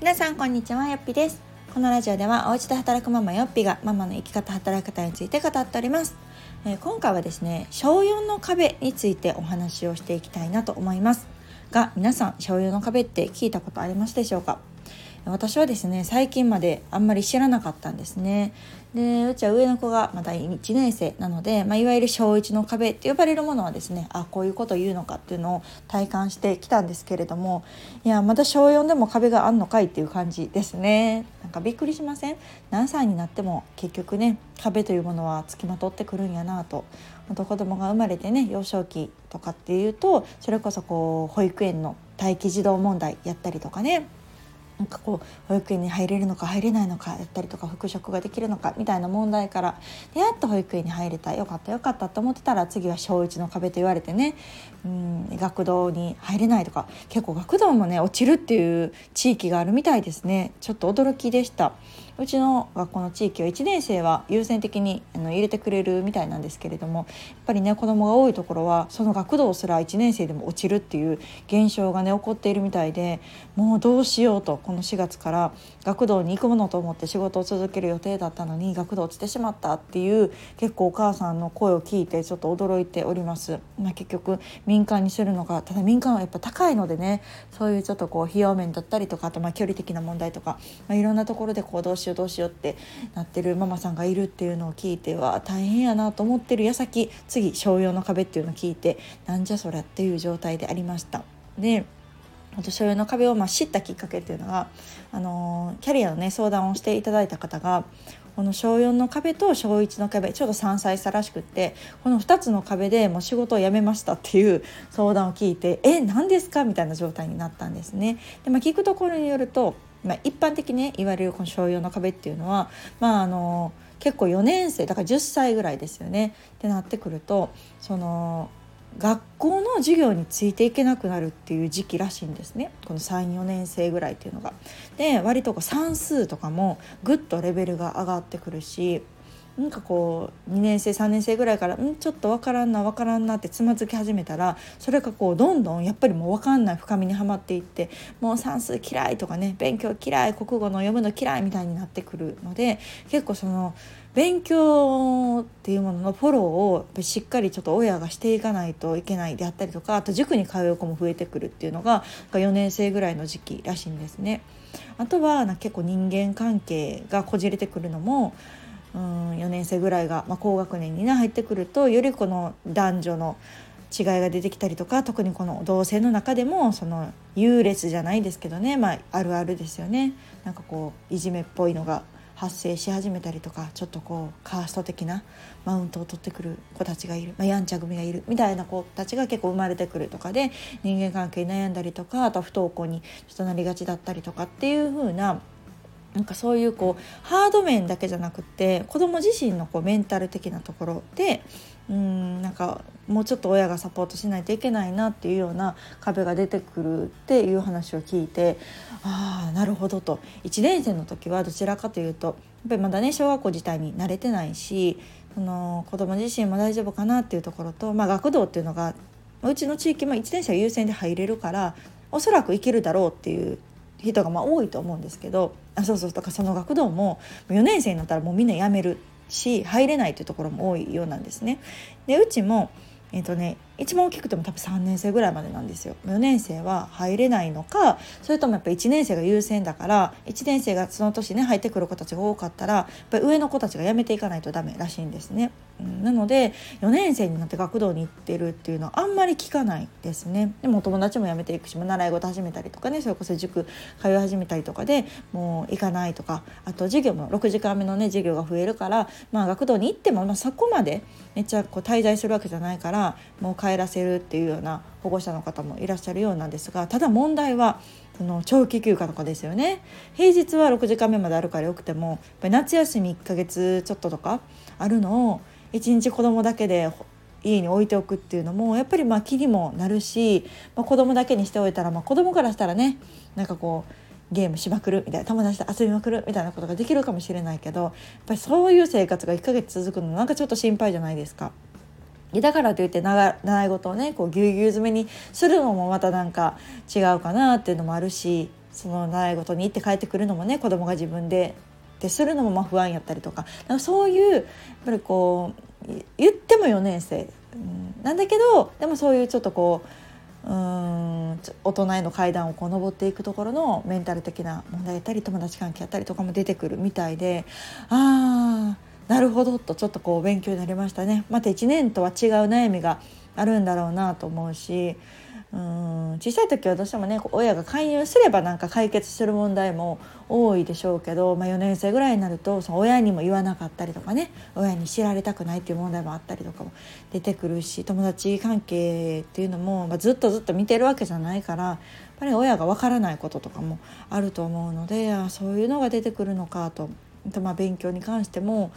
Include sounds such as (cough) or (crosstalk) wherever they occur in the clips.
皆さんこんにちはよっぴです。このラジオではお家で働くママよっぴがママの生き方働き方について語っております、えー、今回はですね小4の壁についてお話をしていきたいなと思います。が皆さん小4の壁って聞いたことありますでしょうか？私はですね最近まであんまり知らなかったんですね。でうちは上の子がまだ1年生なので、まあ、いわゆる小1の壁って呼ばれるものはですねあこういうこと言うのかっていうのを体感してきたんですけれどもいやまだ小4でも壁があんのかいっていう感じですね。なんかびっくりしません？何歳になっても結局ね壁というものはつきまとってくるんやなと。子供が生まれてね幼少期とかっていうとそれこそこう保育園の待機児童問題やったりとかね。なんかこう保育園に入れるのか入れないのかやったりとか復職ができるのかみたいな問題からでやっと保育園に入れたよかったよかったと思ってたら次は小1の壁と言われてねうん学童に入れないとか結構学童もね落ちるっていう地域があるみたいですねちょっと驚きでした。うちの学校の地域は1年生は優先的にあの入れてくれるみたいなんですけれどもやっぱりね子どもが多いところはその学童すら1年生でも落ちるっていう現象がね起こっているみたいでもうどうしようとこの4月から学童に行くものと思って仕事を続ける予定だったのに学童落ちてしまったっていう結構お母さんの声を聞いてちょっと驚いております。まあ、結局民間にするのがただ民間はやっぱ高いのでねそういうちょっとこう費用面だったりとかあとまあ距離的な問題とか、まあ、いろんなところでこうどうようどうしようってなってるママさんがいるっていうのを聞いては大変やなと思ってる矢先次商用の壁っていうのを聞いてなんじゃそりゃっていう状態でありました。で所有の壁をま知ったきっかけっていうのが、あのキャリアのね相談をしていただいた方がこの小4の壁と小1の壁ちょうど3歳差らしくってこの2つの壁でもう仕事を辞めましたっていう相談を聞いてえ何ですかみたいな状態になったんですね。でまあ、聞くところによるとまあ、一般的に、ね、言われるこの小4の壁っていうのは、まあ、あの結構4年生だから10歳ぐらいですよねってなってくるとその学校の授業についていけなくなるっていう時期らしいんですねこの34年生ぐらいっていうのが。で割とこう算数とかもぐっとレベルが上がってくるしなんかこう2年生3年生ぐらいからんちょっと分からんな分からんなってつまずき始めたらそれがこうどんどんやっぱりもう分かんない深みにはまっていってもう算数嫌いとかね勉強嫌い国語の読むの嫌いみたいになってくるので結構その勉強っていうもののフォローをしっかりちょっと親がしていかないといけないであったりとかあと塾に通う子も増えてくるっていうのが4年生ぐらいの時期らしいんですね。あとは結構人間関係がこじれてくるのもうん4年生ぐらいが、まあ、高学年にね入ってくるとよりこの男女の違いが出てきたりとか特にこの同性の中でもその優劣じゃないですけどね、まあ、あるあるですよね。なんかこういじめっぽいのが発生し始めたりとかちょっとこうカースト的なマウントを取ってくる子たちがいる、まあ、やんちゃ組がいるみたいな子たちが結構生まれてくるとかで人間関係に悩んだりとかあと不登校にちょっとなりがちだったりとかっていう風ななんかそういうこうハード面だけじゃなくて子ども自身のこうメンタル的なところでうんなんかもうちょっと親がサポートしないといけないなっていうような壁が出てくるっていう話を聞いてああなるほどと。1年生の時はどちらかというとやっぱりまだね小学校自体に慣れてないしその子ども自身も大丈夫かなっていうところと、まあ、学童っていうのがうちの地域も1年生は優先で入れるからおそらく行けるだろうっていう人がまあ多いと思うんですけどあそうそうだかその学童も4年生になったらもうみんな辞めるし入れないというところも多いようなんですね。でうちもえーとね、一番大きくても多分3年生ぐらいまでなんですよ4年生は入れないのかそれともやっぱ1年生が優先だから1年生がその年ね入ってくる子たちが多かったらやっぱり上の子たちが辞めていかないとダメらしいんですね。うん、なので4年生になって学童に行ってるっていうのはあんまり聞かないですね。でもお友達も辞めていくし習い事始めたりとかねそれこそ塾通い始めたりとかでもう行かないとかあと授業も6時間目のね授業が増えるから、まあ、学童に行っても、まあ、そこまでめっちゃこう滞在するわけじゃないからもう帰らせるっていうような保護者の方もいらっしゃるようなんですがただ問題はその長期休暇とかですよね。平日は6時間目まであるからよくてもやっぱり夏休み1ヶ月ちょっととかあるのを1日子供だけで家に置いておくっていうのもやっぱりまあ気にもなるし、まあ、子供だけにしておいたら、まあ、子供からしたらねなんかこうゲームしまくるみたいな友達と遊びまくるみたいなことができるかもしれないけどやっぱりそういう生活が1ヶ月続くのなんかちょっと心配じゃないですか。だからといって習い事をねこうぎゅうぎゅう詰めにするのもまたなんか違うかなっていうのもあるしその習い事に行って帰ってくるのもね子供が自分ででするのもまあ不安やったりとか。かそういうやっぱりこう言っても4年生、うん、なんだけどでもそういうちょっとこううん大人への階段をこう登っていくところのメンタル的な問題やったり友達関係やったりとかも出てくるみたいでああなるほどとちょっとこう勉強になりましたね。また1年とは違う悩みがあるんだろうなと思うしうん小さい時はどうしてもね親が介入すればなんか解決する問題も多いでしょうけど、まあ、4年生ぐらいになるとその親にも言わなかったりとかね親に知られたくないっていう問題もあったりとかも出てくるし友達関係っていうのも、まあ、ずっとずっと見てるわけじゃないからやっぱり親がわからないこととかもあると思うのであそういうのが出てくるのかと。まあ、勉強に関しても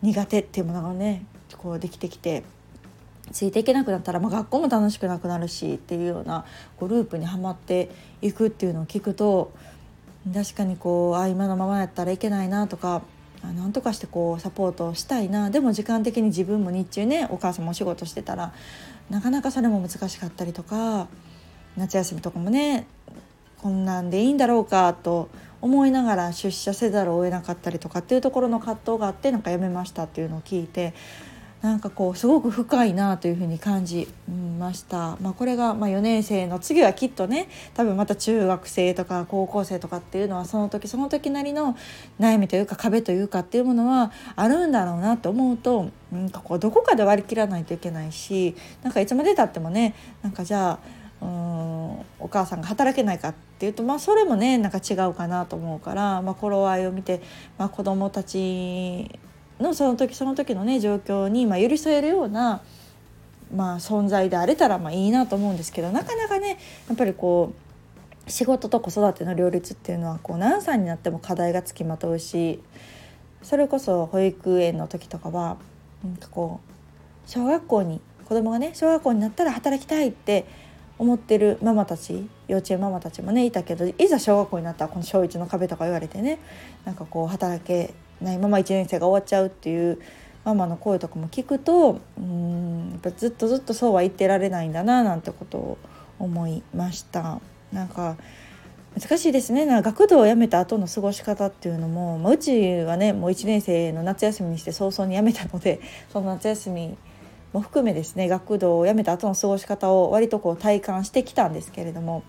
苦手っていうものがねこうできてきてついていけなくなったら、まあ、学校も楽しくなくなるしっていうようなこうループにはまっていくっていうのを聞くと確かにこうあ今のままやったらいけないなとかなんとかしてこうサポートしたいな。でも時間的に自分も日中ねお母さんもお仕事してたらなかなかそれも難しかったりとか夏休みとかもねこんなんでいいんだろうかと思いながら出社せざるを得なかったりとかっていうところの葛藤があってなんか辞めましたっていうのを聞いてなんかこうすごく深いなというふうに感じました、まあ、これがま4年生の次はきっとね多分また中学生とか高校生とかっていうのはその時その時なりの悩みというか壁というかっていうものはあるんだろうなと思うとなんかこうどこかで割り切らないといけないしなんかいつまでたってもねなんかじゃあうんお母さんが働けないかっていうと、まあ、それもねなんか違うかなと思うから、まあ、頃合いを見て、まあ、子どもたちのその時その時のね状況にまあ寄り添えるような、まあ、存在であれたらまあいいなと思うんですけどなかなかねやっぱりこう仕事と子育ての両立っていうのはこう何歳になっても課題がつきまとうしそれこそ保育園の時とかはなんかこう小学校に子供がね小学校になったら働きたいって思ってるママたち幼稚園ママたちもねいたけどいざ小学校になったらこの小1の壁とか言われてねなんかこう働けないまま1年生が終わっちゃうっていうママの声とかも聞くとうんやっぱずっとずっとそうは言ってられないんだななんてことを思いました。なんか難しいですね。な学童を辞めた後の過ごし方っていうのも、まあ、うちはねもう1年生の夏休みにして早々に辞めたので (laughs) その夏休みも含めですね学童を辞めた後の過ごし方を割とこう体感してきたんですけれども。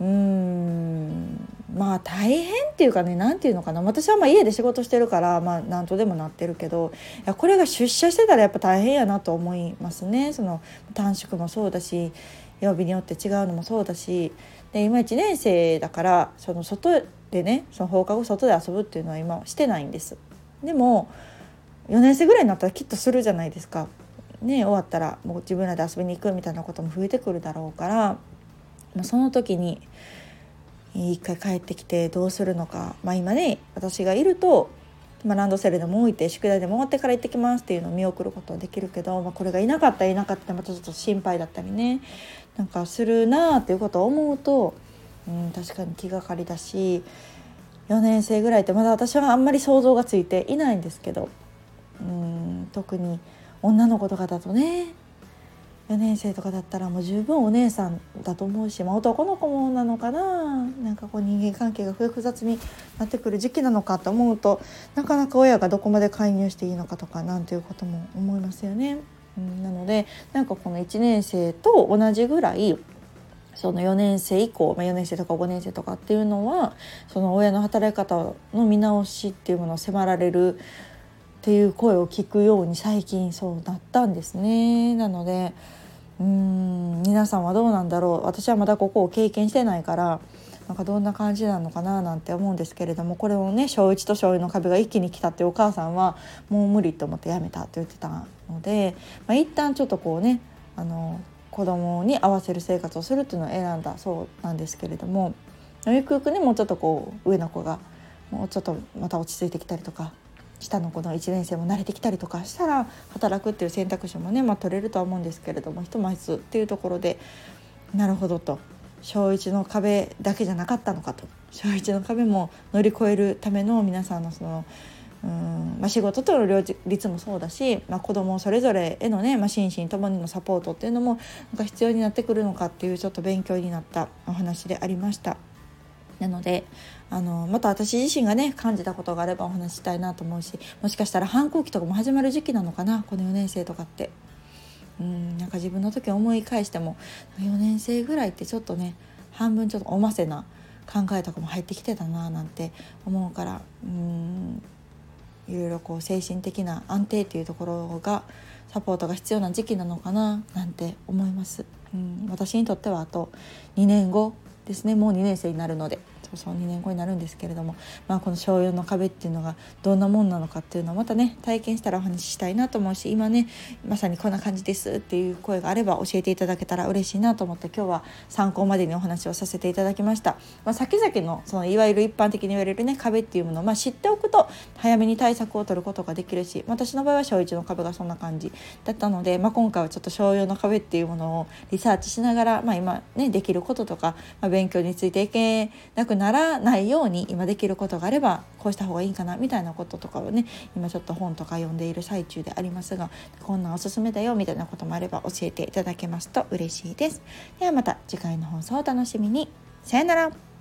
うーん。まあ大変っていうかね何て言うのかな私はま家で仕事してるからまあ何とでもなってるけどいやこれが出社してたらやっぱ大変やなと思いますねその短縮もそうだし曜日によって違うのもそうだしで今1年生だからその外でねその放課後外で遊ぶっていうのは今してないんです。でも4年生ぐらいになったらきっとするじゃないですか。ね終わったらもう自分らで遊びに行くみたいなことも増えてくるだろうから、まあ、その時に一回帰ってきてどうするのか、まあ、今ね私がいると、まあ、ランドセルでも置いて宿題でも終わってから行ってきますっていうのを見送ることはできるけど、まあ、これがいなかったらいなかったらまたちょっと心配だったりね。なんかするなあっていうことを思うと、うん、確かに気がかりだし4年生ぐらいってまだ私はあんまり想像がついていないんですけど、うん、特に女の子とかだとね4年生とかだったらもう十分お姉さんだと思うし、まあ、男の子もなのかななんかこう人間関係が複雑になってくる時期なのかと思うとなかなか親がどこまで介入していいのかとかなんていうことも思いますよね。うん、なのでなんかこの1年生と同じぐらいその4年生以降、まあ、4年生とか5年生とかっていうのはその親の働き方の見直しっていうものを迫られるっていう声を聞くように最近そうなったんですね。なのでうん皆さんはどうなんだろう私はまだここを経験してないからなんかどんな感じなのかななんて思うんですけれどもこれをね小1と小2の壁が一気に来たってお母さんはもう無理と思ってやめたって言ってたので、まあ、一旦ちょっとこうねあの子供に合わせる生活をするっていうのを選んだそうなんですけれどもゆくゆくねもうちょっとこう上の子がもうちょっとまた落ち着いてきたりとか下の子の1年生も慣れてきたりとかしたら働くっていう選択肢もね、まあ、取れるとは思うんですけれどもひとまずっていうところでなるほどと小1の壁だけじゃなかったのかと小1の壁も乗り越えるための皆さんのそのうんまあ、仕事との両立もそうだし、まあ、子どもそれぞれへのね、まあ、心身ともにのサポートっていうのもなんか必要になってくるのかっていうちょっと勉強になったお話でありました。なのであのまた私自身がね感じたことがあればお話ししたいなと思うしもしかしたら反抗期とかも始まる時期なのかなこの4年生とかって。うんなんか自分の時思い返しても4年生ぐらいってちょっとね半分ちょっとおませな考えとかも入ってきてたななんて思うからうんいろいろこう精神的な安定っていうところがサポートが必要な時期なのかななんて思います。うん私にとってはあと2年後ですねもう2年生になるのでそう2年後になるんですけれども、まあ、この小4の壁っていうのがどんなもんなのかっていうのをまたね体験したらお話ししたいなと思うし今ねまさにこんな感じですっていう声があれば教えていただけたら嬉しいなと思って今日は参考までにお話をさせていただきました。まあ、先々のそのいわゆる一般的に言われるね壁っていうものを、まあ、知っておくと早めに対策を取ることができるし私の場合は小1の壁がそんな感じだったので、まあ、今回はちょっと小4の壁っていうものをリサーチしながら、まあ、今ねできることとか、まあ、勉強についていけなくなならないように今できることがあればこうした方がいいかなみたいなこととかをね今ちょっと本とか読んでいる最中でありますがこんなんおすすめだよみたいなこともあれば教えていただけますと嬉しいです。ではまた次回の放送をお楽しみに。さよなら。